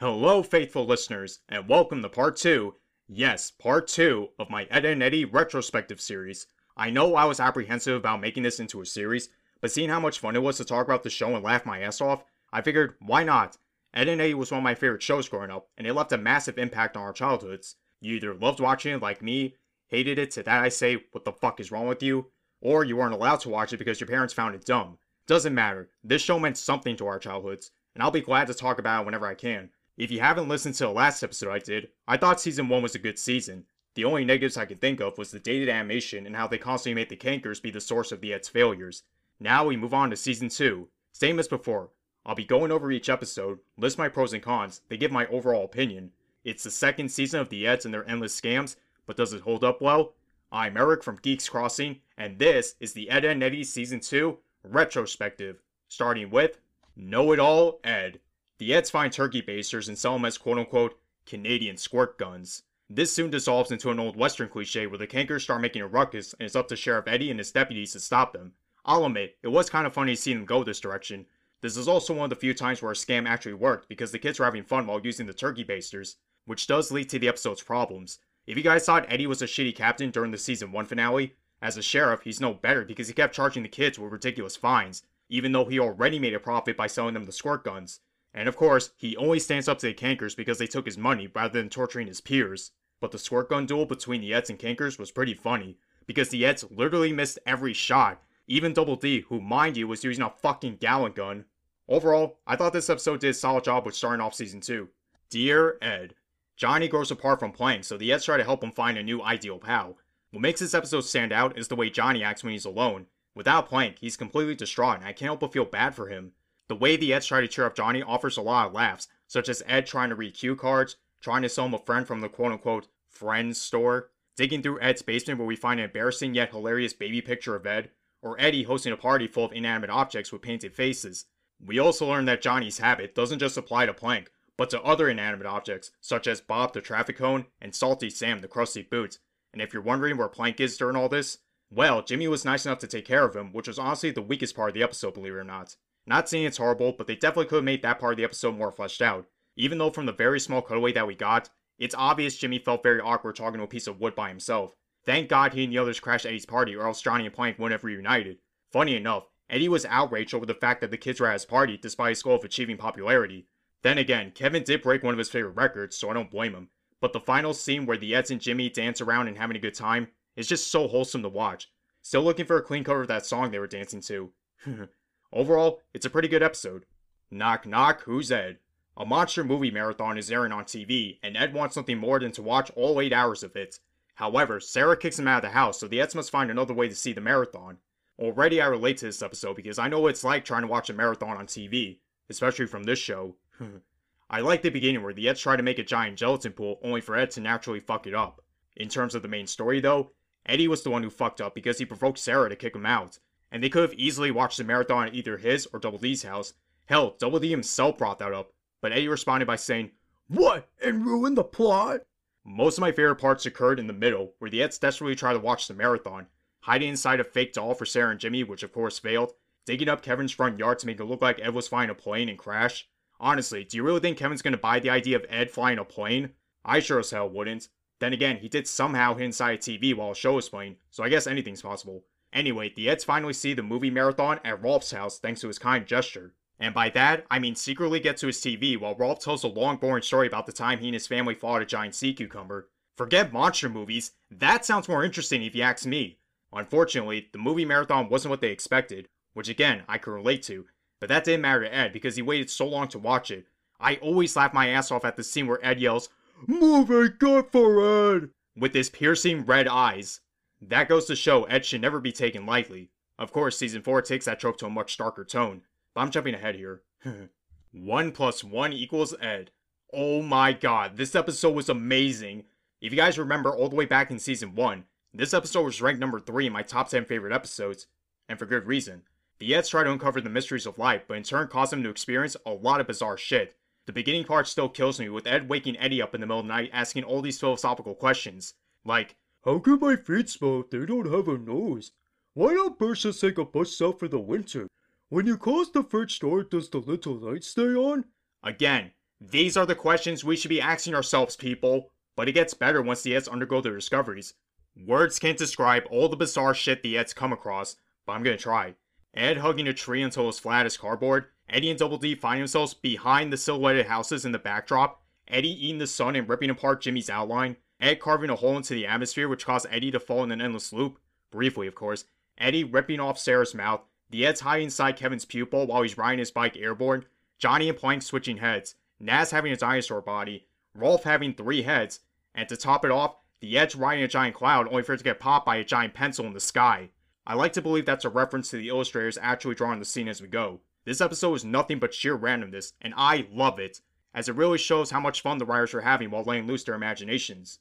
Hello, faithful listeners, and welcome to part 2, yes, part 2 of my Ed and Eddy retrospective series. I know I was apprehensive about making this into a series, but seeing how much fun it was to talk about the show and laugh my ass off, I figured, why not? Eddy was one of my favorite shows growing up, and it left a massive impact on our childhoods. You either loved watching it like me, hated it to that I say, what the fuck is wrong with you, or you weren't allowed to watch it because your parents found it dumb. Doesn't matter, this show meant something to our childhoods, and I'll be glad to talk about it whenever I can. If you haven't listened to the last episode I did, I thought season 1 was a good season. The only negatives I could think of was the dated animation and how they constantly made the Kankers be the source of the Ed's failures. Now we move on to season 2. Same as before, I'll be going over each episode, list my pros and cons, they give my overall opinion. It's the second season of the Eds and their endless scams, but does it hold up well? I'm Eric from Geeks Crossing, and this is the Ed and Eddy Season 2 retrospective, starting with Know It All Ed. The Eds find turkey basters and sell them as quote unquote Canadian squirt guns. This soon dissolves into an old western cliche where the Kankers start making a ruckus and it's up to Sheriff Eddy and his deputies to stop them. I'll admit, it was kind of funny to see them go this direction. This is also one of the few times where a scam actually worked because the kids were having fun while using the turkey basters, which does lead to the episode's problems. If you guys thought Eddy was a shitty captain during the season 1 finale, as a sheriff, he's no better because he kept charging the kids with ridiculous fines, even though he already made a profit by selling them the squirt guns. And of course, he only stands up to the Kankers because they took his money rather than torturing his peers. But the squirt gun duel between the Eds and Kankers was pretty funny, because the Eds literally missed every shot, even Double D, who mind you was using a fucking gallon gun. Overall, I thought this episode did a solid job with starting off season 2. Dear Ed, Johnny grows apart from playing, so the Eds try to help him find a new ideal pal. What makes this episode stand out is the way Johnny acts when he's alone. Without Plank, he's completely distraught, and I can't help but feel bad for him. The way the Eds try to cheer up Johnny offers a lot of laughs, such as Ed trying to read cue cards, trying to sell him a friend from the quote unquote friends store, digging through Ed's basement where we find an embarrassing yet hilarious baby picture of Ed, or Eddy hosting a party full of inanimate objects with painted faces. We also learn that Johnny's habit doesn't just apply to Plank, but to other inanimate objects, such as Bob the traffic cone and Salty Sam the crusty boots. And if you're wondering where Plank is during all this, well, Jimmy was nice enough to take care of him, which was honestly the weakest part of the episode, believe it or not. Not saying it's horrible, but they definitely could have made that part of the episode more fleshed out. Even though from the very small cutaway that we got, it's obvious Jimmy felt very awkward talking to a piece of wood by himself. Thank God he and the others crashed Eddy's party, or else Johnny and Plank wouldn't have reunited. Funny enough, Eddy was outraged over the fact that the kids were at his party despite his goal of achieving popularity. Then again, Kevin did break one of his favorite records, so I don't blame him. But the final scene where the Eds and Jimmy dance around and having a good time is just so wholesome to watch. Still looking for a clean cover of that song they were dancing to. Overall, it's a pretty good episode. Knock knock, who's Ed? A monster movie marathon is airing on TV, and Ed wants something more than to watch all 8 hours of it. However, Sarah kicks him out of the house, so the Eds must find another way to see the marathon. Already I relate to this episode because I know what it's like trying to watch a marathon on TV, especially from this show. I like the beginning where the Eds try to make a giant gelatin pool only for Ed to naturally fuck it up. In terms of the main story though, Eddy was the one who fucked up because he provoked Sarah to kick him out and they could have easily watched the marathon at either his or Double D's house. Hell, Double D himself brought that up, but Eddy responded by saying, What? And ruin the plot? Most of my favorite parts occurred in the middle, where the Eds desperately try to watch the marathon, hiding inside a fake doll for Sarah and Jimmy, which of course failed, digging up Kevin's front yard to make it look like Ed was flying a plane and crash. Honestly, do you really think Kevin's gonna buy the idea of Ed flying a plane? I sure as hell wouldn't. Then again, he did somehow hit inside a TV while a show was playing, so I guess anything's possible. Anyway, the Eds finally see the movie marathon at Rolf's house thanks to his kind gesture. And by that, I mean secretly get to his TV while Rolf tells a long boring story about the time he and his family fought a giant sea cucumber. Forget monster movies, that sounds more interesting if you ask me. Unfortunately, the movie marathon wasn't what they expected, which again, I can relate to, but that didn't matter to Ed because he waited so long to watch it. I always laugh my ass off at the scene where Ed yells, Movie good for Ed! with his piercing red eyes. That goes to show Ed should never be taken lightly. Of course, season 4 takes that trope to a much darker tone, but I'm jumping ahead here. 1 plus 1 equals Ed. Oh my god, this episode was amazing. If you guys remember all the way back in season 1, this episode was ranked number 3 in my top 10 favorite episodes, and for good reason. The Eds try to uncover the mysteries of life, but in turn cause them to experience a lot of bizarre shit. The beginning part still kills me with Ed waking Eddy up in the middle of the night asking all these philosophical questions. Like, how can my feet smell if they don't have a nose? Why don't just take a bus out for the winter? When you close the fridge door, does the little light stay on? Again, these are the questions we should be asking ourselves, people. But it gets better once the Eds undergo their discoveries. Words can't describe all the bizarre shit the Eds come across, but I'm gonna try. Ed hugging a tree until it's flat as cardboard, Eddy and Double D find themselves behind the silhouetted houses in the backdrop, Eddy eating the sun and ripping apart Jimmy's outline, Ed carving a hole into the atmosphere which caused Eddy to fall in an endless loop, briefly of course, Eddy ripping off Sarah's mouth, the Eds hiding inside Kevin's pupil while he's riding his bike airborne, Johnny and Plank switching heads, Nazz having a dinosaur body, Rolf having three heads, and to top it off, the Eds riding a giant cloud only for it to get popped by a giant pencil in the sky. I like to believe that's a reference to the illustrators actually drawing the scene as we go. This episode is nothing but sheer randomness, and I love it, as it really shows how much fun the writers are having while laying loose their imaginations.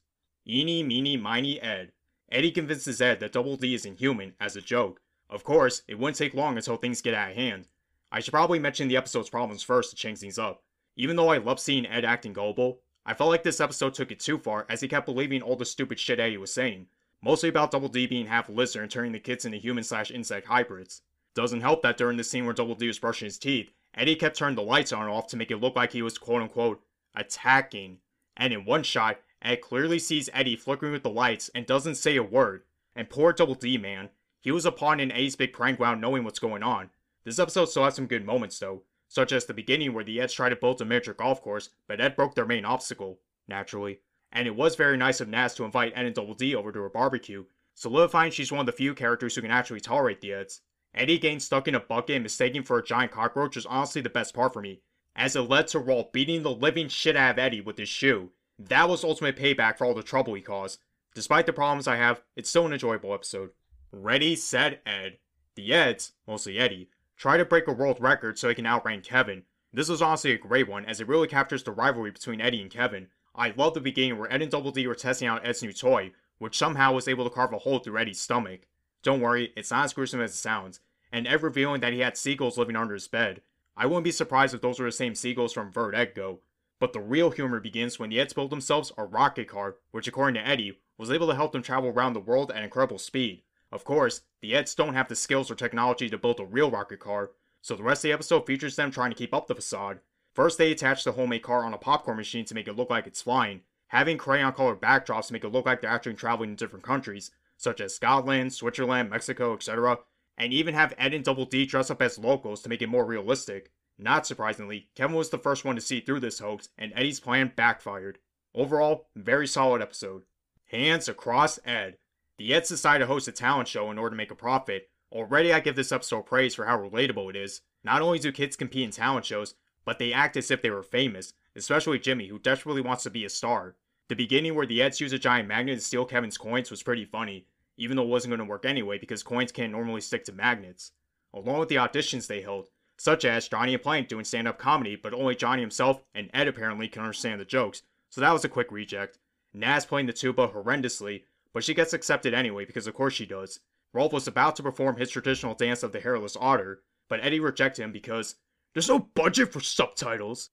Eeny, meeny, miny, Ed. Eddy convinces Ed that Double D is inhuman, as a joke. Of course, it wouldn't take long until things get out of hand. I should probably mention the episode's problems first to change things up. Even though I love seeing Ed acting gullible, I felt like this episode took it too far as he kept believing all the stupid shit Eddy was saying, mostly about Double D being half lizard and turning the kids into human slash insect hybrids. Doesn't help that during the scene where Double D was brushing his teeth, Eddy kept turning the lights on and off to make it look like he was quote unquote attacking. And in one shot, Ed clearly sees Eddy flickering with the lights and doesn't say a word. And poor Double D, man. He was a pawn in Eddy's big prank without knowing what's going on. This episode still has some good moments though, such as the beginning where the Eds tried to build a miniature golf course, but Ed broke their main obstacle, naturally. And it was very nice of Nazz to invite Ed and Double D over to her barbecue, solidifying she's one of the few characters who can actually tolerate the Eds. Eddy getting stuck in a bucket and mistaken for a giant cockroach was honestly the best part for me, as it led to Rolf beating the living shit out of Eddy with his shoe. That was ultimate payback for all the trouble he caused. Despite the problems I have, it's still an enjoyable episode. Ready, set, Ed. The Eds, mostly Eddy, try to break a world record so he can outrank Kevin. This was honestly a great one, as it really captures the rivalry between Eddy and Kevin. I love the beginning where Ed and Double D were testing out Ed's new toy, which somehow was able to carve a hole through Eddy's stomach. Don't worry, it's not as gruesome as it sounds, and Ed revealing that he had seagulls living under his bed. I wouldn't be surprised if those were the same seagulls from Vert Ed-Go. But the real humor begins when the Eds build themselves a rocket car, which according to Eddy, was able to help them travel around the world at incredible speed. Of course, the Eds don't have the skills or technology to build a real rocket car, so the rest of the episode features them trying to keep up the facade. First, they attach the homemade car on a popcorn machine to make it look like it's flying, having crayon colored backdrops to make it look like they're actually traveling in different countries, such as Scotland, Switzerland, Mexico, etc., and even have Ed and Double D dress up as locals to make it more realistic. Not surprisingly, Kevin was the first one to see through this hoax, and Eddy's plan backfired. Overall, very solid episode. Hands across Ed. The Eds decide to host a talent show in order to make a profit. Already I give this episode praise for how relatable it is. Not only do kids compete in talent shows, but they act as if they were famous, especially Jimmy, who desperately wants to be a star. The beginning where the Eds use a giant magnet to steal Kevin's coins was pretty funny, even though it wasn't going to work anyway because coins can't normally stick to magnets. Along with the auditions they held, such as Johnny and Plank doing stand up comedy, but only Johnny himself and Ed apparently can understand the jokes, so that was a quick reject. Nazz playing the tuba horrendously, but she gets accepted anyway because of course she does. Rolf was about to perform his traditional dance of the hairless otter, but Eddy rejected him because there's no budget for subtitles.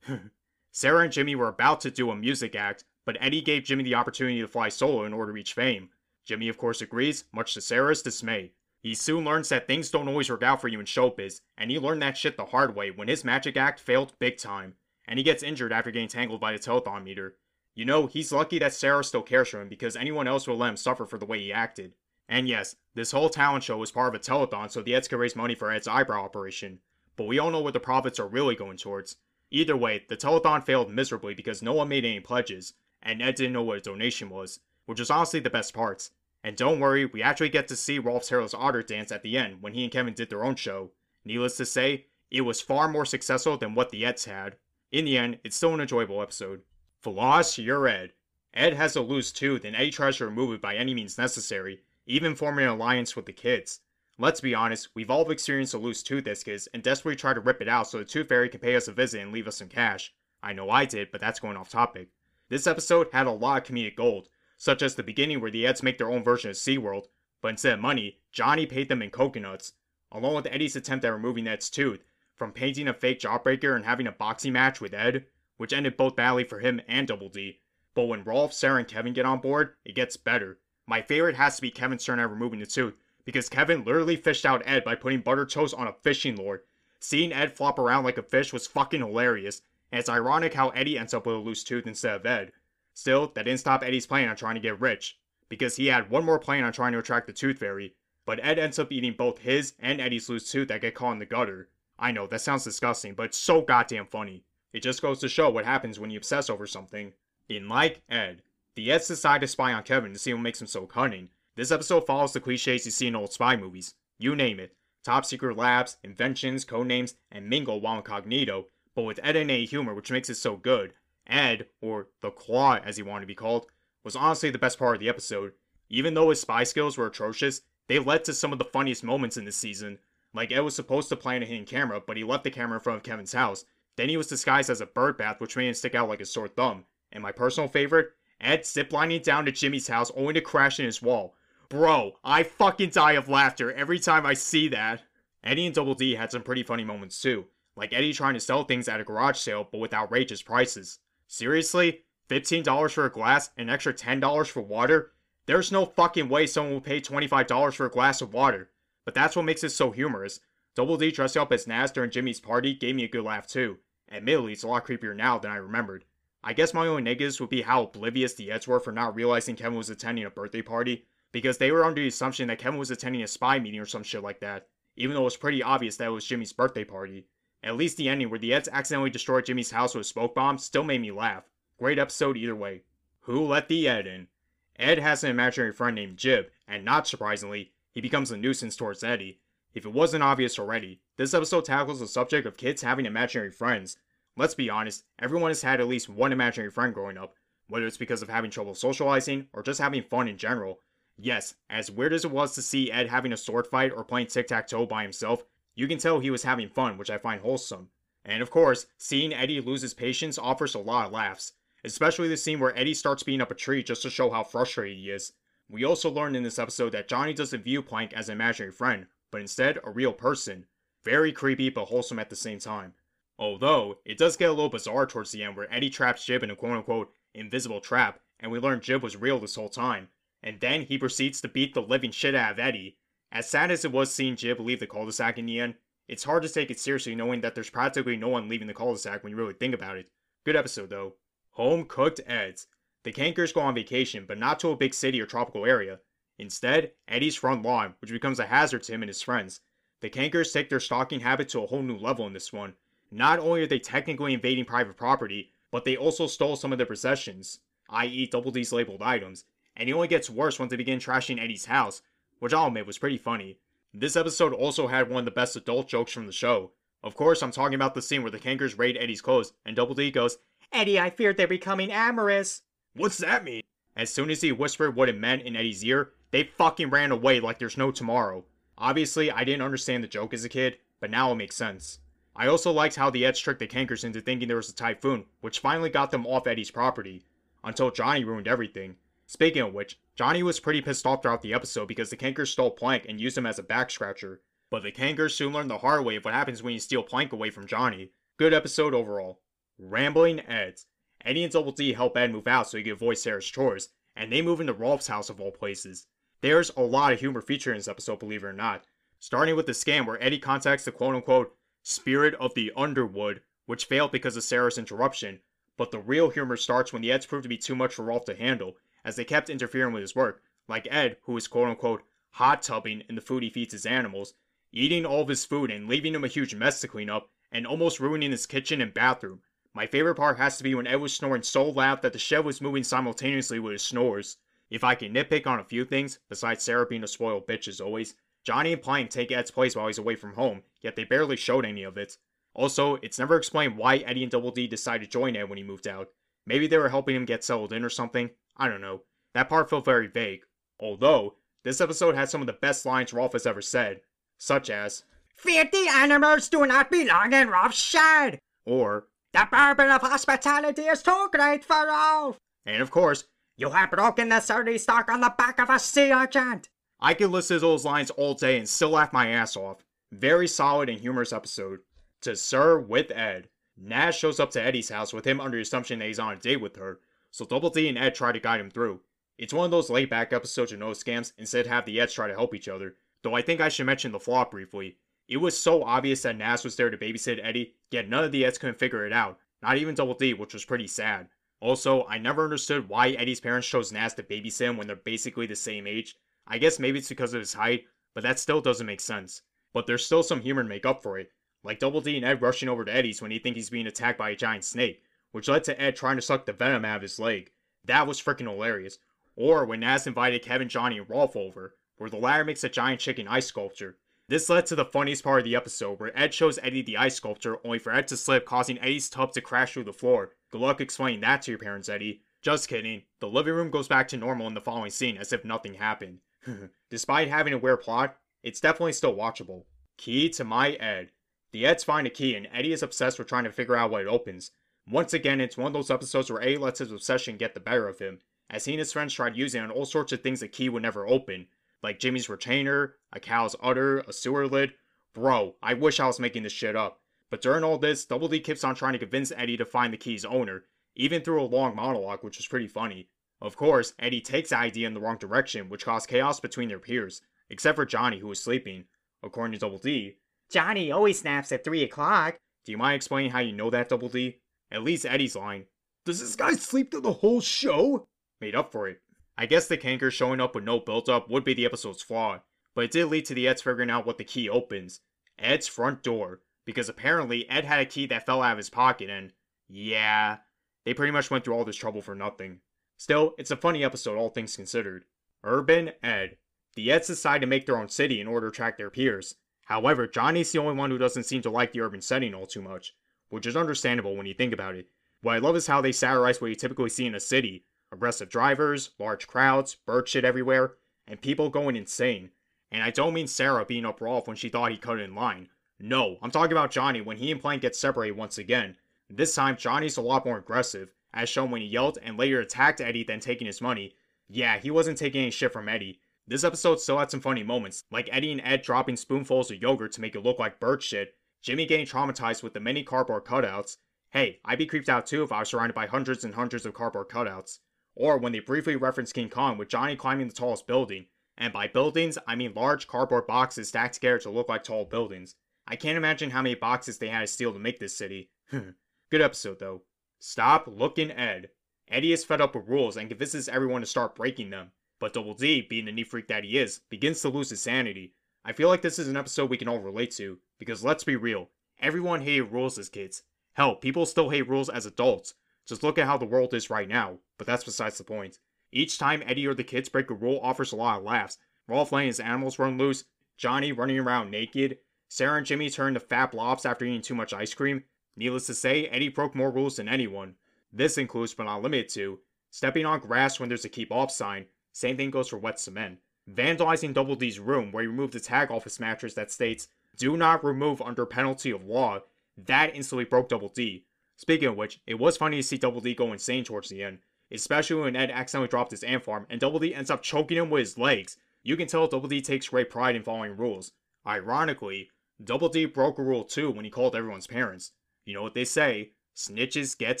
Sarah and Jimmy were about to do a music act, but Eddy gave Jimmy the opportunity to fly solo in order to reach fame. Jimmy, of course, agrees, much to Sarah's dismay. He soon learns that things don't always work out for you in showbiz, and he learned that shit the hard way when his magic act failed big time, and he gets injured after getting tangled by the telethon meter. You know, he's lucky that Sarah still cares for him because anyone else will let him suffer for the way he acted. And yes, this whole talent show was part of a telethon so the Eds could raise money for Ed's eyebrow operation. But we all know what the profits are really going towards. Either way, the telethon failed miserably because no one made any pledges, and Ed didn't know what a donation was, which was honestly the best part. And don't worry, we actually get to see Rolf's hairless otter dance at the end when he and Kevin did their own show. Needless to say, it was far more successful than what the Eds had. In the end, it's still an enjoyable episode. Floss your Ed. Ed has a loose tooth and Eddy tries to remove it by any means necessary, even forming an alliance with the kids. Let's be honest, we've all experienced a loose tooth as kids and desperately try to rip it out so the tooth fairy can pay us a visit and leave us some cash. I know I did, but that's going off topic. This episode had a lot of comedic gold, such as the beginning where the Eds make their own version of SeaWorld, but instead of money, Johnny paid them in coconuts, along with Eddy's attempt at removing Ed's tooth, from painting a fake jawbreaker and having a boxing match with Ed. Which ended both badly for him and Double D. But when Rolf, Sarah, and Kevin get on board, it gets better. My favorite has to be Kevin's turn at removing the tooth, because Kevin literally fished out Ed by putting butter toast on a fishing lure. Seeing Ed flop around like a fish was fucking hilarious, and it's ironic how Eddy ends up with a loose tooth instead of Ed. Still, that didn't stop Eddy's plan on trying to get rich, because he had one more plan on trying to attract the Tooth Fairy, but Ed ends up eating both his and Eddy's loose tooth that get caught in the gutter. I know, that sounds disgusting, but it's so goddamn funny. It just goes to show what happens when you obsess over something. In Like Ed, the Eds decide to spy on Kevin to see what makes him so cunning. This episode follows the cliches you see in old spy movies. You name it. Top secret labs, inventions, codenames, and mingle while incognito, but with Ed and A humor which makes it so good. Ed, or the Claw as he wanted to be called, was honestly the best part of the episode. Even though his spy skills were atrocious, they led to some of the funniest moments in this season. Like Ed was supposed to plant a hidden camera, but he left the camera in front of Kevin's house. Then he was disguised as a bird bath, which made him stick out like a sore thumb. And my personal favorite, Ed ziplining down to Jimmy's house only to crash in his wall. Bro, I fucking die of laughter every time I see that. Eddy and Double D had some pretty funny moments too, like Eddy trying to sell things at a garage sale but with outrageous prices. Seriously? $15 for a glass, an extra $10 for water? There's no fucking way someone will pay $25 for a glass of water. But that's what makes it so humorous. Double D dressing up as Nazz during Jimmy's party gave me a good laugh too. Admittedly, it's a lot creepier now than I remembered. I guess my only negatives would be how oblivious the Eds were for not realizing Kevin was attending a birthday party, because they were under the assumption that Kevin was attending a spy meeting or some shit like that, even though it was pretty obvious that it was Jimmy's birthday party. At least the ending where the Eds accidentally destroyed Jimmy's house with a smoke bomb still made me laugh. Great episode either way. Who let the Ed in? Ed has an imaginary friend named Jib, and not surprisingly, he becomes a nuisance towards Eddy. If it wasn't obvious already, this episode tackles the subject of kids having imaginary friends, Let's be honest, everyone has had at least one imaginary friend growing up, whether it's because of having trouble socializing or just having fun in general. Yes, as weird as it was to see Ed having a sword fight or playing tic tac toe by himself, you can tell he was having fun, which I find wholesome. And of course, seeing Eddy lose his patience offers a lot of laughs, especially the scene where Eddy starts beating up a tree just to show how frustrated he is. We also learned in this episode that Johnny doesn't view Plank as an imaginary friend, but instead a real person. Very creepy but wholesome at the same time. Although, it does get a little bizarre towards the end where Eddy traps Jib in a quote unquote invisible trap, and we learn Jib was real this whole time. And then he proceeds to beat the living shit out of Eddy. As sad as it was seeing Jib leave the cul-de-sac in the end, it's hard to take it seriously knowing that there's practically no one leaving the cul-de-sac when you really think about it. Good episode though. Home cooked Eds. The Kankers go on vacation, but not to a big city or tropical area. Instead, Eddy's front lawn, which becomes a hazard to him and his friends. The Kankers take their stalking habit to a whole new level in this one, not only are they technically invading private property, but they also stole some of their possessions, i.e., Double D's labeled items, and it only gets worse once they begin trashing Eddy's house, which I'll admit was pretty funny. This episode also had one of the best adult jokes from the show. Of course, I'm talking about the scene where the Kankers raid Eddy's clothes, and Double D goes, Eddy, I feared they're becoming amorous. What's that mean? As soon as he whispered what it meant in Eddy's ear, they fucking ran away like there's no tomorrow. Obviously, I didn't understand the joke as a kid, but now it makes sense. I also liked how the Eds tricked the Kankers into thinking there was a typhoon, which finally got them off Eddy's property, until Johnny ruined everything. Speaking of which, Johnny was pretty pissed off throughout the episode because the Kankers stole Plank and used him as a back scratcher. But the Kankers soon learned the hard way of what happens when you steal Plank away from Johnny. Good episode overall. Rambling Eds. Eddy and Double D help Ed move out so he can avoid Sarah's chores, and they move into Rolf's house of all places. There's a lot of humor featured in this episode, believe it or not. Starting with the scam where Eddy contacts the quote unquote Spirit of the Underwood, which failed because of Sarah's interruption, but the real humor starts when the Eds proved to be too much for Rolf to handle, as they kept interfering with his work, like Ed, who is quote unquote hot tubbing in the food he feeds his animals, eating all of his food and leaving him a huge mess to clean up, and almost ruining his kitchen and bathroom. My favorite part has to be when Ed was snoring so loud that the shed was moving simultaneously with his snores. If I can nitpick on a few things, besides Sarah being a spoiled bitch as always, Johnny and Plank take Ed's place while he's away from home, yet they barely showed any of it. Also, it's never explained why Eddy and Double D decided to join Ed when he moved out. Maybe they were helping him get settled in or something. I don't know. That part felt very vague. Although, this episode had some of the best lines Rolf has ever said, such as, Fear the animals do not belong in Rolf's shed! Or, The burden of hospitality is too great for Rolf! And of course, You have broken the 30 stock on the back of a sea urchin! I could listen to those lines all day and still laugh my ass off. Very solid and humorous episode. To Sir with Ed. Nazz shows up to Eddy's house with him under the assumption that he's on a date with her, so Double D and Ed try to guide him through. It's one of those laid back episodes with no scams, instead have the Eds try to help each other, though I think I should mention the flaw briefly. It was so obvious that Nazz was there to babysit Eddy, yet none of the Eds couldn't figure it out, not even Double D, which was pretty sad. Also, I never understood why Eddy's parents chose Nazz to babysit him when they're basically the same age. I guess maybe it's because of his height, but that still doesn't make sense. But there's still some humor to make up for it, like Double D and Ed rushing over to Eddy's when he thinks he's being attacked by a giant snake, which led to Ed trying to suck the venom out of his leg. That was freaking hilarious. Or when Nazz invited Kevin, Johnny, and Rolf over, where the latter makes a giant chicken ice sculpture. This led to the funniest part of the episode, where Ed shows Eddy the ice sculpture, only for Ed to slip, causing Eddy's tub to crash through the floor. Good luck explaining that to your parents, Eddy. Just kidding. The living room goes back to normal in the following scene as if nothing happened. Despite having a weird plot, it's definitely still watchable. Key to my Ed. The Eds find a key and Eddy is obsessed with trying to figure out what it opens. Once again, it's one of those episodes where Eddy lets his obsession get the better of him, as he and his friends tried using on all sorts of things the key would never open, like Jimmy's retainer, a cow's udder, a sewer lid. Bro, I wish I was making this shit up. But during all this, Double D keeps on trying to convince Eddy to find the key's owner, even through a long monologue, which was pretty funny. Of course, Eddy takes the idea in the wrong direction, which caused chaos between their peers, except for Johnny, who was sleeping. According to Double D, Johnny always snaps at 3 o'clock. do you mind explaining how you know that, Double D? At least Eddy's line, Does this guy sleep through the whole show? Made up for it. I guess the Kanker showing up with no build up would be the episode's flaw, but it did lead to the Eds figuring out what the key opens Ed's front door, because apparently Ed had a key that fell out of his pocket, and yeah, they pretty much went through all this trouble for nothing. Still, it's a funny episode, all things considered. Urban Ed. The Eds decide to make their own city in order to attract their peers. However, Johnny's the only one who doesn't seem to like the urban setting all too much, which is understandable when you think about it. What I love is how they satirize what you typically see in a city aggressive drivers, large crowds, bird shit everywhere, and people going insane. And I don't mean Sarah being up Rolf when she thought he cut in line. No, I'm talking about Johnny when he and Plank get separated once again. This time, Johnny's a lot more aggressive, as shown when he yelled and later attacked Eddy than taking his money. Yeah, he wasn't taking any shit from Eddy. This episode still had some funny moments, like Eddy and Ed dropping spoonfuls of yogurt to make it look like bird shit, Jimmy getting traumatized with the many cardboard cutouts. Hey, I'd be creeped out too if I was surrounded by hundreds and hundreds of cardboard cutouts. Or when they briefly reference King Kong with Johnny climbing the tallest building. And by buildings, I mean large cardboard boxes stacked together to look like tall buildings. I can't imagine how many boxes they had to steal to make this city. Good episode though. Stop looking Ed. Eddy is fed up with rules and convinces everyone to start breaking them. But Double D, being the neat freak that he is, begins to lose his sanity. I feel like this is an episode we can all relate to, because let's be real, everyone hated rules as kids. Hell, people still hate rules as adults. Just look at how the world is right now, but that's besides the point. Each time Eddy or the kids break a rule offers a lot of laughs. Rolf letting his animals run loose, Johnny running around naked, Sarah and Jimmy turned to fat blobs after eating too much ice cream. Needless to say, Eddy broke more rules than anyone. This includes, but not limited to, stepping on grass when there's a keep off sign, same thing goes for wet cement. Vandalizing Double D's room where he removed the tag off his mattress that states, Do not remove under penalty of law. That instantly broke Double D. Speaking of which, it was funny to see Double D go insane towards the end, especially when Ed accidentally dropped his ant farm and Double D ends up choking him with his legs. You can tell Double D takes great pride in following rules. Ironically, Double D broke a rule too when he called everyone's parents. You know what they say, snitches get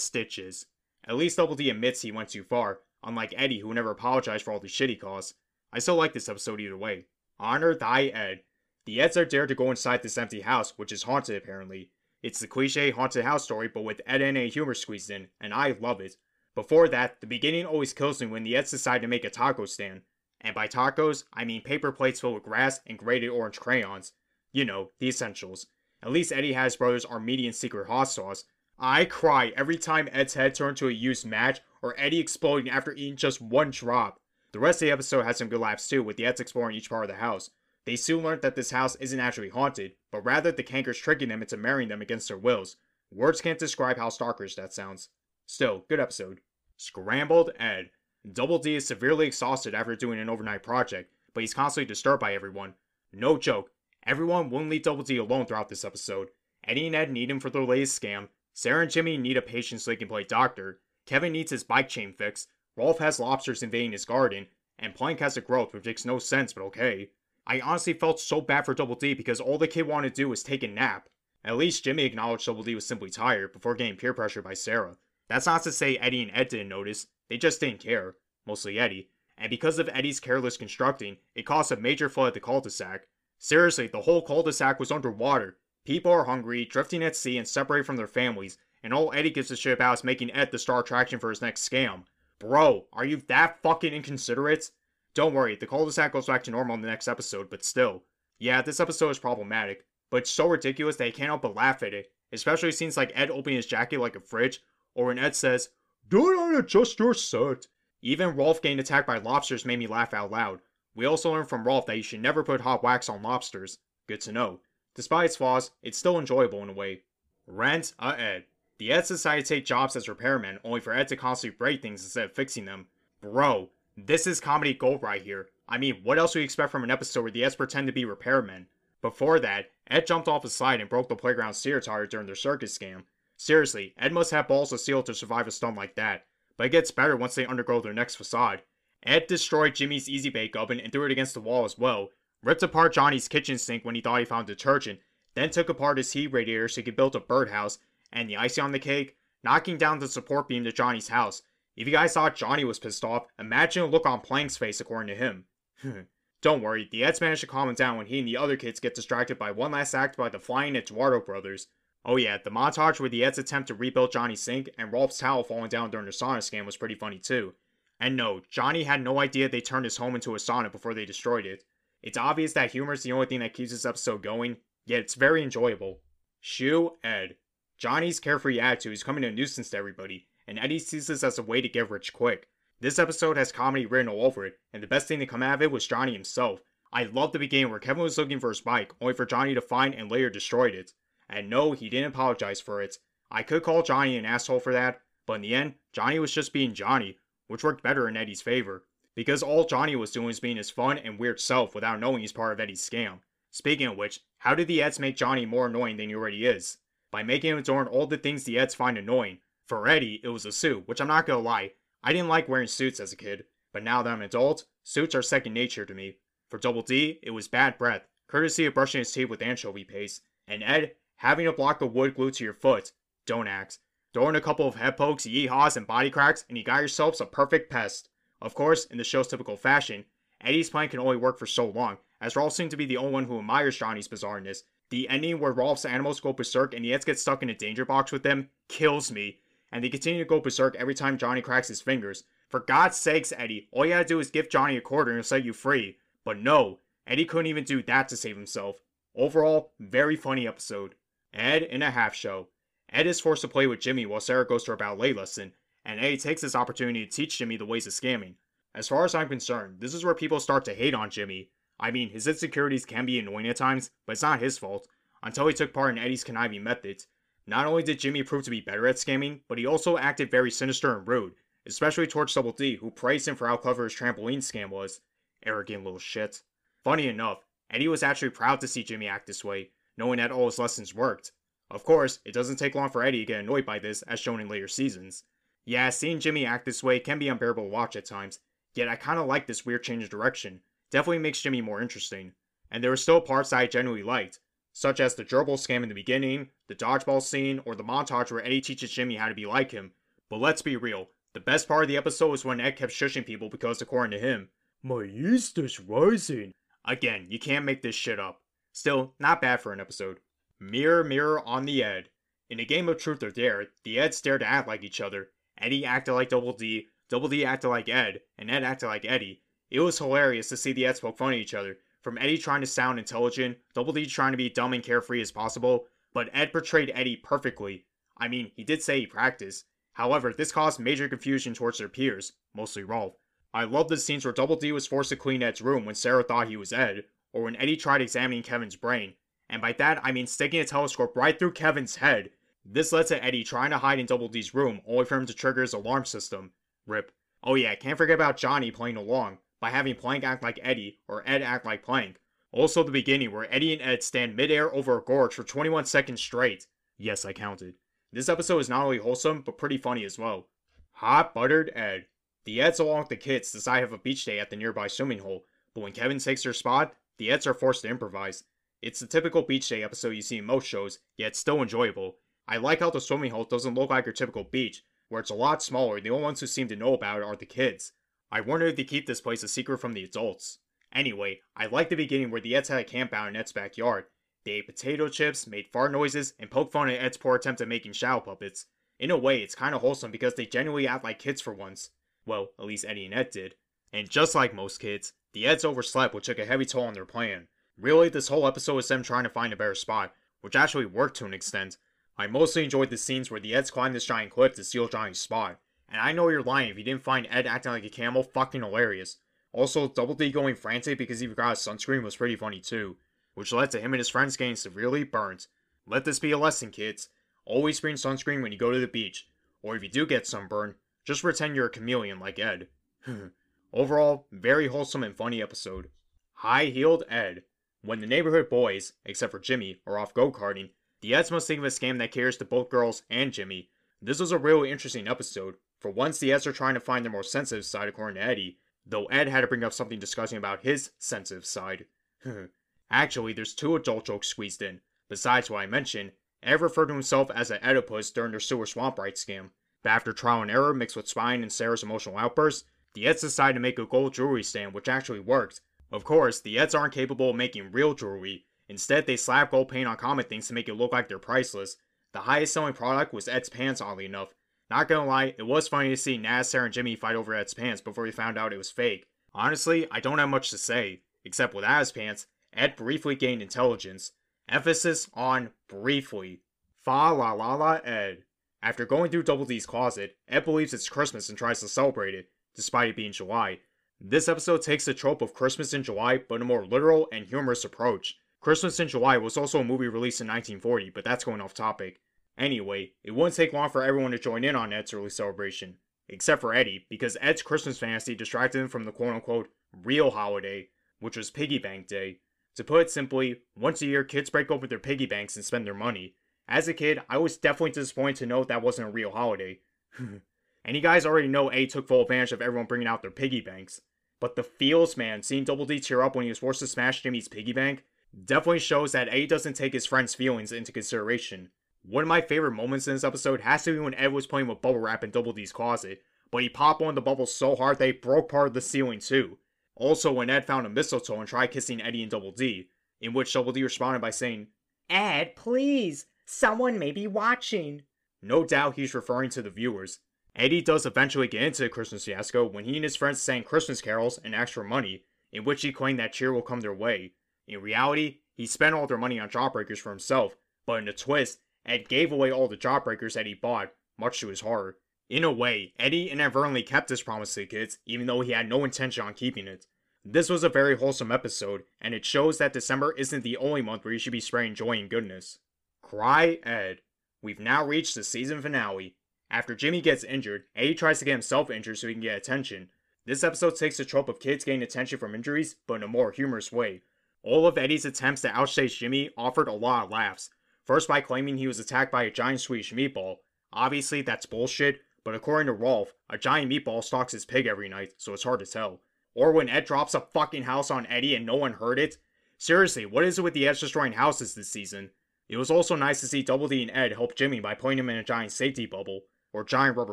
stitches. At least Double D admits he went too far, unlike Eddy who never apologized for all the shit he caused. I still like this episode either way. Honor thy Ed. The Eds are dared to go inside this empty house, which is haunted apparently. It's the cliche haunted house story, but with Ed and A humor squeezed in, and I love it. Before that, the beginning always kills me when the Eds decide to make a taco stand. And by tacos, I mean paper plates filled with grass and grated orange crayons. You know, the essentials. At least Eddy has brothers Armenian secret hot sauce. I cry every time Ed's head turns to a used match or Eddy exploding after eating just one drop. The rest of the episode has some good laughs too, with the Eds exploring each part of the house. They soon learn that this house isn't actually haunted, but rather the Kankers tricking them into marrying them against their wills. Words can't describe how stalkerish that sounds. Still, good episode. Scrambled Ed. Double D is severely exhausted after doing an overnight project, but he's constantly disturbed by everyone. No joke, everyone wouldn't leave Double D alone throughout this episode. Eddy and Ed need him for their latest scam, Sarah and Jimmy need a patient so they can play doctor, Kevin needs his bike chain fixed, Rolf has lobsters invading his garden, and Plank has a growth which makes no sense but okay. I honestly felt so bad for Double D because all the kid wanted to do was take a nap. At least Jimmy acknowledged Double D was simply tired before getting peer pressure by Sarah. That's not to say Eddy and Ed didn't notice, they just didn't care. Mostly Eddy. And because of Eddy's careless constructing, it caused a major flood at the cul-de-sac. Seriously, the whole cul-de-sac was underwater. People are hungry, drifting at sea, and separated from their families, and all Eddy gives a shit about is making Ed the star attraction for his next scam. Bro, are you that fucking inconsiderate? Don't worry, the cul-de-sac goes back to normal in the next episode, but still. Yeah, this episode is problematic, but it's so ridiculous that I can't help but laugh at it, especially scenes like Ed opening his jacket like a fridge, or when Ed says, Do not adjust your set. Even Rolf getting attacked by lobsters made me laugh out loud. We also learned from Rolf that you should never put hot wax on lobsters. Good to know. Despite its flaws, it's still enjoyable in a way. Rent a Ed. The Eds decided to take jobs as repairmen, only for Ed to constantly break things instead of fixing them. Bro, this is comedy gold right here. I mean, what else would you expect from an episode where the Eds pretend to be repairmen? Before that, Ed jumped off a slide and broke the playground steer tire during their circus scam. Seriously, Ed must have balls of steel to survive a stunt like that but it gets better once they undergo their next facade. Ed destroyed Jimmy's Easy Bake Oven and threw it against the wall as well, ripped apart Johnny's kitchen sink when he thought he found detergent, then took apart his heat radiator so he could build a birdhouse, and the icing on the cake, knocking down the support beam to Johnny's house. If you guys thought Johnny was pissed off, imagine the look on Plank's face according to him. Don't worry, the Eds manage to calm him down when he and the other kids get distracted by one last act by the flying Eduardo brothers. Oh yeah, the montage where the Eds attempt to rebuild Johnny's sink and Rolf's towel falling down during the sauna scam was pretty funny too. And no, Johnny had no idea they turned his home into a sauna before they destroyed it. It's obvious that humor is the only thing that keeps this episode going, yet it's very enjoyable. Shu Ed. Johnny's carefree attitude is coming a nuisance to everybody, and Eddy sees this as a way to get rich quick. This episode has comedy written all over it, and the best thing to come out of it was Johnny himself. I love the beginning where Kevin was looking for his bike, only for Johnny to find and later destroyed it. And no, he didn't apologize for it. I could call Johnny an asshole for that, but in the end, Johnny was just being Johnny, which worked better in Eddy's favor. Because all Johnny was doing was being his fun and weird self without knowing he's part of Eddy's scam. Speaking of which, how did the Eds make Johnny more annoying than he already is? By making him adorn all the things the Eds find annoying. For Eddy, it was a suit, which I'm not gonna lie, I didn't like wearing suits as a kid, but now that I'm an adult, suits are second nature to me. For Double D, it was bad breath, courtesy of brushing his teeth with anchovy paste, and Ed, Having a block of wood glued to your foot, don't axe. Throw in a couple of head pokes, yeehaws, and body cracks, and you got yourselves a perfect pest. Of course, in the show's typical fashion, Eddy's plan can only work for so long, as Rolf seems to be the only one who admires Johnny's bizarreness. The ending where Rolf's animals go berserk and the Eds get stuck in a danger box with them kills me, and they continue to go berserk every time Johnny cracks his fingers. For God's sakes, Eddy, all you gotta do is give Johnny a quarter and he'll set you free. But no, Eddy couldn't even do that to save himself. Overall, very funny episode. Ed in a half show. Ed is forced to play with Jimmy while Sarah goes to her ballet lesson, and Eddy takes this opportunity to teach Jimmy the ways of scamming. As far as I'm concerned, this is where people start to hate on Jimmy. I mean, his insecurities can be annoying at times, but it's not his fault, until he took part in Eddy's conniving methods. Not only did Jimmy prove to be better at scamming, but he also acted very sinister and rude, especially towards Double D, who praised him for how clever his trampoline scam was. Arrogant little shit. Funny enough, Eddy was actually proud to see Jimmy act this way, knowing that all his lessons worked. Of course, it doesn't take long for Eddy to get annoyed by this, as shown in later seasons. Yeah, seeing Jimmy act this way can be unbearable to watch at times, yet I kinda like this weird change of direction. Definitely makes Jimmy more interesting. And there are still parts I genuinely liked, such as the gerbil scam in the beginning, the dodgeball scene, or the montage where Eddy teaches Jimmy how to be like him. But let's be real, the best part of the episode was when Ed kept shushing people because, according to him, my yeast is rising. Again, you can't make this shit up. Still, not bad for an episode. Mirror, mirror on the Ed. In a game of truth or dare, the Eds dared to act like each other. Eddy acted like Double D, Double D acted like Ed, and Ed acted like Eddy. It was hilarious to see the Eds poke fun at each other, from Eddy trying to sound intelligent, Double D trying to be dumb and carefree as possible, but Ed portrayed Eddy perfectly. I mean, he did say he practiced. However, this caused major confusion towards their peers, mostly Rolf. I love the scenes where Double D was forced to clean Ed's room when Sarah thought he was Ed, or when Eddy tried examining Kevin's brain. And by that, I mean sticking a telescope right through Kevin's head. This led to Eddy trying to hide in Double D's room, only for him to trigger his alarm system. Rip. Oh yeah, can't forget about Johnny playing along, by having Plank act like Eddy, or Ed act like Plank. Also the beginning, where Eddy and Ed stand midair over a gorge for 21 seconds straight. Yes, I counted. This episode is not only wholesome, but pretty funny as well. Hot Buttered Ed. The Eds along with the kids decide to have a beach day at the nearby swimming hole, but when Kevin takes their spot, the Eds are forced to improvise. It's the typical beach day episode you see in most shows, yet still enjoyable. I like how the swimming hole doesn't look like your typical beach, where it's a lot smaller, the only ones who seem to know about it are the kids. I wonder if they keep this place a secret from the adults. Anyway, I like the beginning where the Eds had a camp out in Ed's backyard. They ate potato chips, made fart noises, and poked fun at Ed's poor attempt at making shadow puppets. In a way, it's kinda wholesome because they genuinely act like kids for once. Well, at least Eddy and Ed did. And just like most kids, the Eds overslept, which took a heavy toll on their plan. Really, this whole episode was them trying to find a better spot, which actually worked to an extent. I mostly enjoyed the scenes where the Eds climbed this giant cliff to steal Johnny's spot. And I know you're lying if you didn't find Ed acting like a camel fucking hilarious. Also, Double D going frantic because he forgot his sunscreen was pretty funny too, which led to him and his friends getting severely burnt. Let this be a lesson, kids. Always bring sunscreen when you go to the beach, or if you do get sunburn, just pretend you're a chameleon like Ed. Overall, very wholesome and funny episode. High heeled Ed. When the neighborhood boys, except for Jimmy, are off go karting, the Eds must think of a scam that caters to both girls and Jimmy. This was a really interesting episode. For once, the Eds are trying to find their more sensitive side, according to Eddy, though Ed had to bring up something discussing about his sensitive side. Actually, there's two adult jokes squeezed in. Besides what I mentioned, Ed referred to himself as an Oedipus during their sewer swamp right scam. But after trial and error mixed with spying and Sarah's emotional outbursts, the Eds decided to make a gold jewelry stand, which actually worked. Of course, the Eds aren't capable of making real jewelry. Instead, they slap gold paint on common things to make it look like they're priceless. The highest selling product was Ed's pants, oddly enough. Not gonna lie, it was funny to see Nazz, Sarah, and Jimmy fight over Ed's pants before we found out it was fake. Honestly, I don't have much to say, except with Ed's pants, Ed briefly gained intelligence. Emphasis on briefly. Fa la la la Ed. After going through Double D's closet, Ed believes it's Christmas and tries to celebrate it, despite it being July. This episode takes the trope of Christmas in July, but a more literal and humorous approach. Christmas in July was also a movie released in 1940, but that's going off topic. Anyway, it wouldn't take long for everyone to join in on Ed's early celebration. Except for Eddy, because Ed's Christmas fantasy distracted him from the quote unquote real holiday, which was Piggy Bank Day. To put it simply, once a year kids break open their piggy banks and spend their money. As a kid, I was definitely disappointed to know that wasn't a real holiday. and you guys already know Eddy took full advantage of everyone bringing out their piggy banks. But the feels, man, seeing Double D tear up when he was forced to smash Jimmy's piggy bank, definitely shows that Eddy doesn't take his friend's feelings into consideration. One of my favorite moments in this episode has to be when Ed was playing with bubble wrap in Double D's closet, but he popped one of the bubbles so hard they broke part of the ceiling too. Also, when Ed found a mistletoe and tried kissing Eddy and Double D, in which Double D responded by saying, Ed, please, someone may be watching. No doubt he's referring to the viewers. Eddy does eventually get into the Christmas fiasco when he and his friends sang Christmas carols and asked for money, in which he claimed that cheer will come their way. In reality, he spent all their money on jawbreakers for himself, but in a twist, Ed gave away all the jawbreakers that he bought, much to his horror. In a way, Eddy inadvertently kept his promise to the kids, even though he had no intention on keeping it. This was a very wholesome episode, and it shows that December isn't the only month where you should be spreading joy and goodness. Cry Ed. We've now reached the season finale. After Jimmy gets injured, Eddy tries to get himself injured so he can get attention. This episode takes the trope of kids getting attention from injuries, but in a more humorous way. All of Eddy's attempts to outstage Jimmy offered a lot of laughs. First by claiming he was attacked by a giant Swedish meatball. Obviously, that's bullshit, but according to Rolf, a giant meatball stalks his pig every night, so it's hard to tell. Or when Ed drops a fucking house on Eddy and no one heard it. Seriously, what is it with the Eds destroying houses this season? It was also nice to see Double D and Ed help Jimmy by putting him in a giant safety bubble, or giant rubber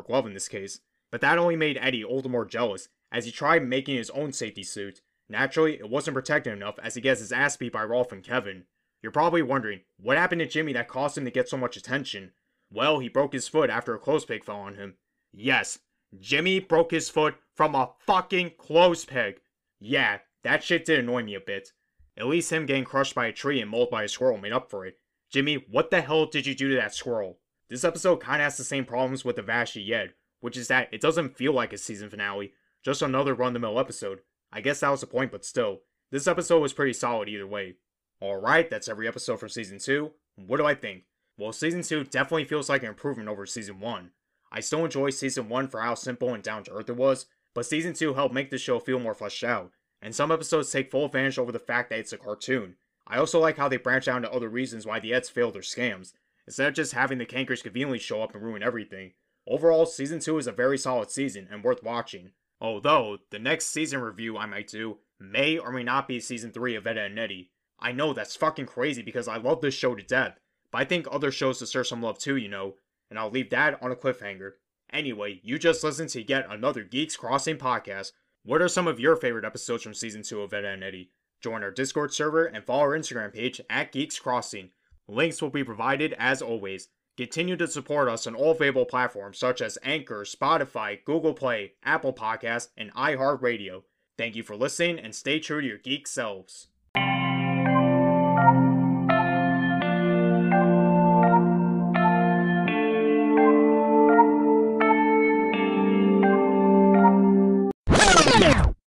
glove in this case. But that only made Eddy all the more jealous, as he tried making his own safety suit. Naturally, it wasn't protected enough as he gets his ass beat by Rolf and Kevin. You're probably wondering, what happened to Jimmy that caused him to get so much attention? Well, he broke his foot after a clothes peg fell on him. Yes, Jimmy broke his foot from a fucking clothes peg. Yeah, that shit did annoy me a bit. At least him getting crushed by a tree and mauled by a squirrel made up for it. Jimmy, what the hell did you do to that squirrel? This episode kinda has the same problems with the Avast Ye Ed, which is that it doesn't feel like a season finale, just another run the mill episode. I guess that was the point, but still. This episode was pretty solid either way. Alright, that's every episode from season 2. What do I think? Well, season 2 definitely feels like an improvement over season 1. I still enjoy season 1 for how simple and down to earth it was, but season 2 helped make the show feel more fleshed out, and some episodes take full advantage over the fact that it's a cartoon. I also like how they branch out into other reasons why the Eds failed their scams, instead of just having the Kankers conveniently show up and ruin everything. Overall, season 2 is a very solid season and worth watching. Although, the next season review I might do may or may not be season 3 of Ed and Eddy. I know that's fucking crazy because I love this show to death, but I think other shows deserve some love too, you know, and I'll leave that on a cliffhanger. Anyway, you just listened to yet another Geeks Crossing podcast. What are some of your favorite episodes from season 2 of Ed and Eddy? Join our Discord server and follow our Instagram page at Geeks Crossing. Links will be provided as always. Continue to support us on all available platforms such as Anchor, Spotify, Google Play, Apple Podcasts, and iHeartRadio. Thank you for listening and stay true to your geek selves.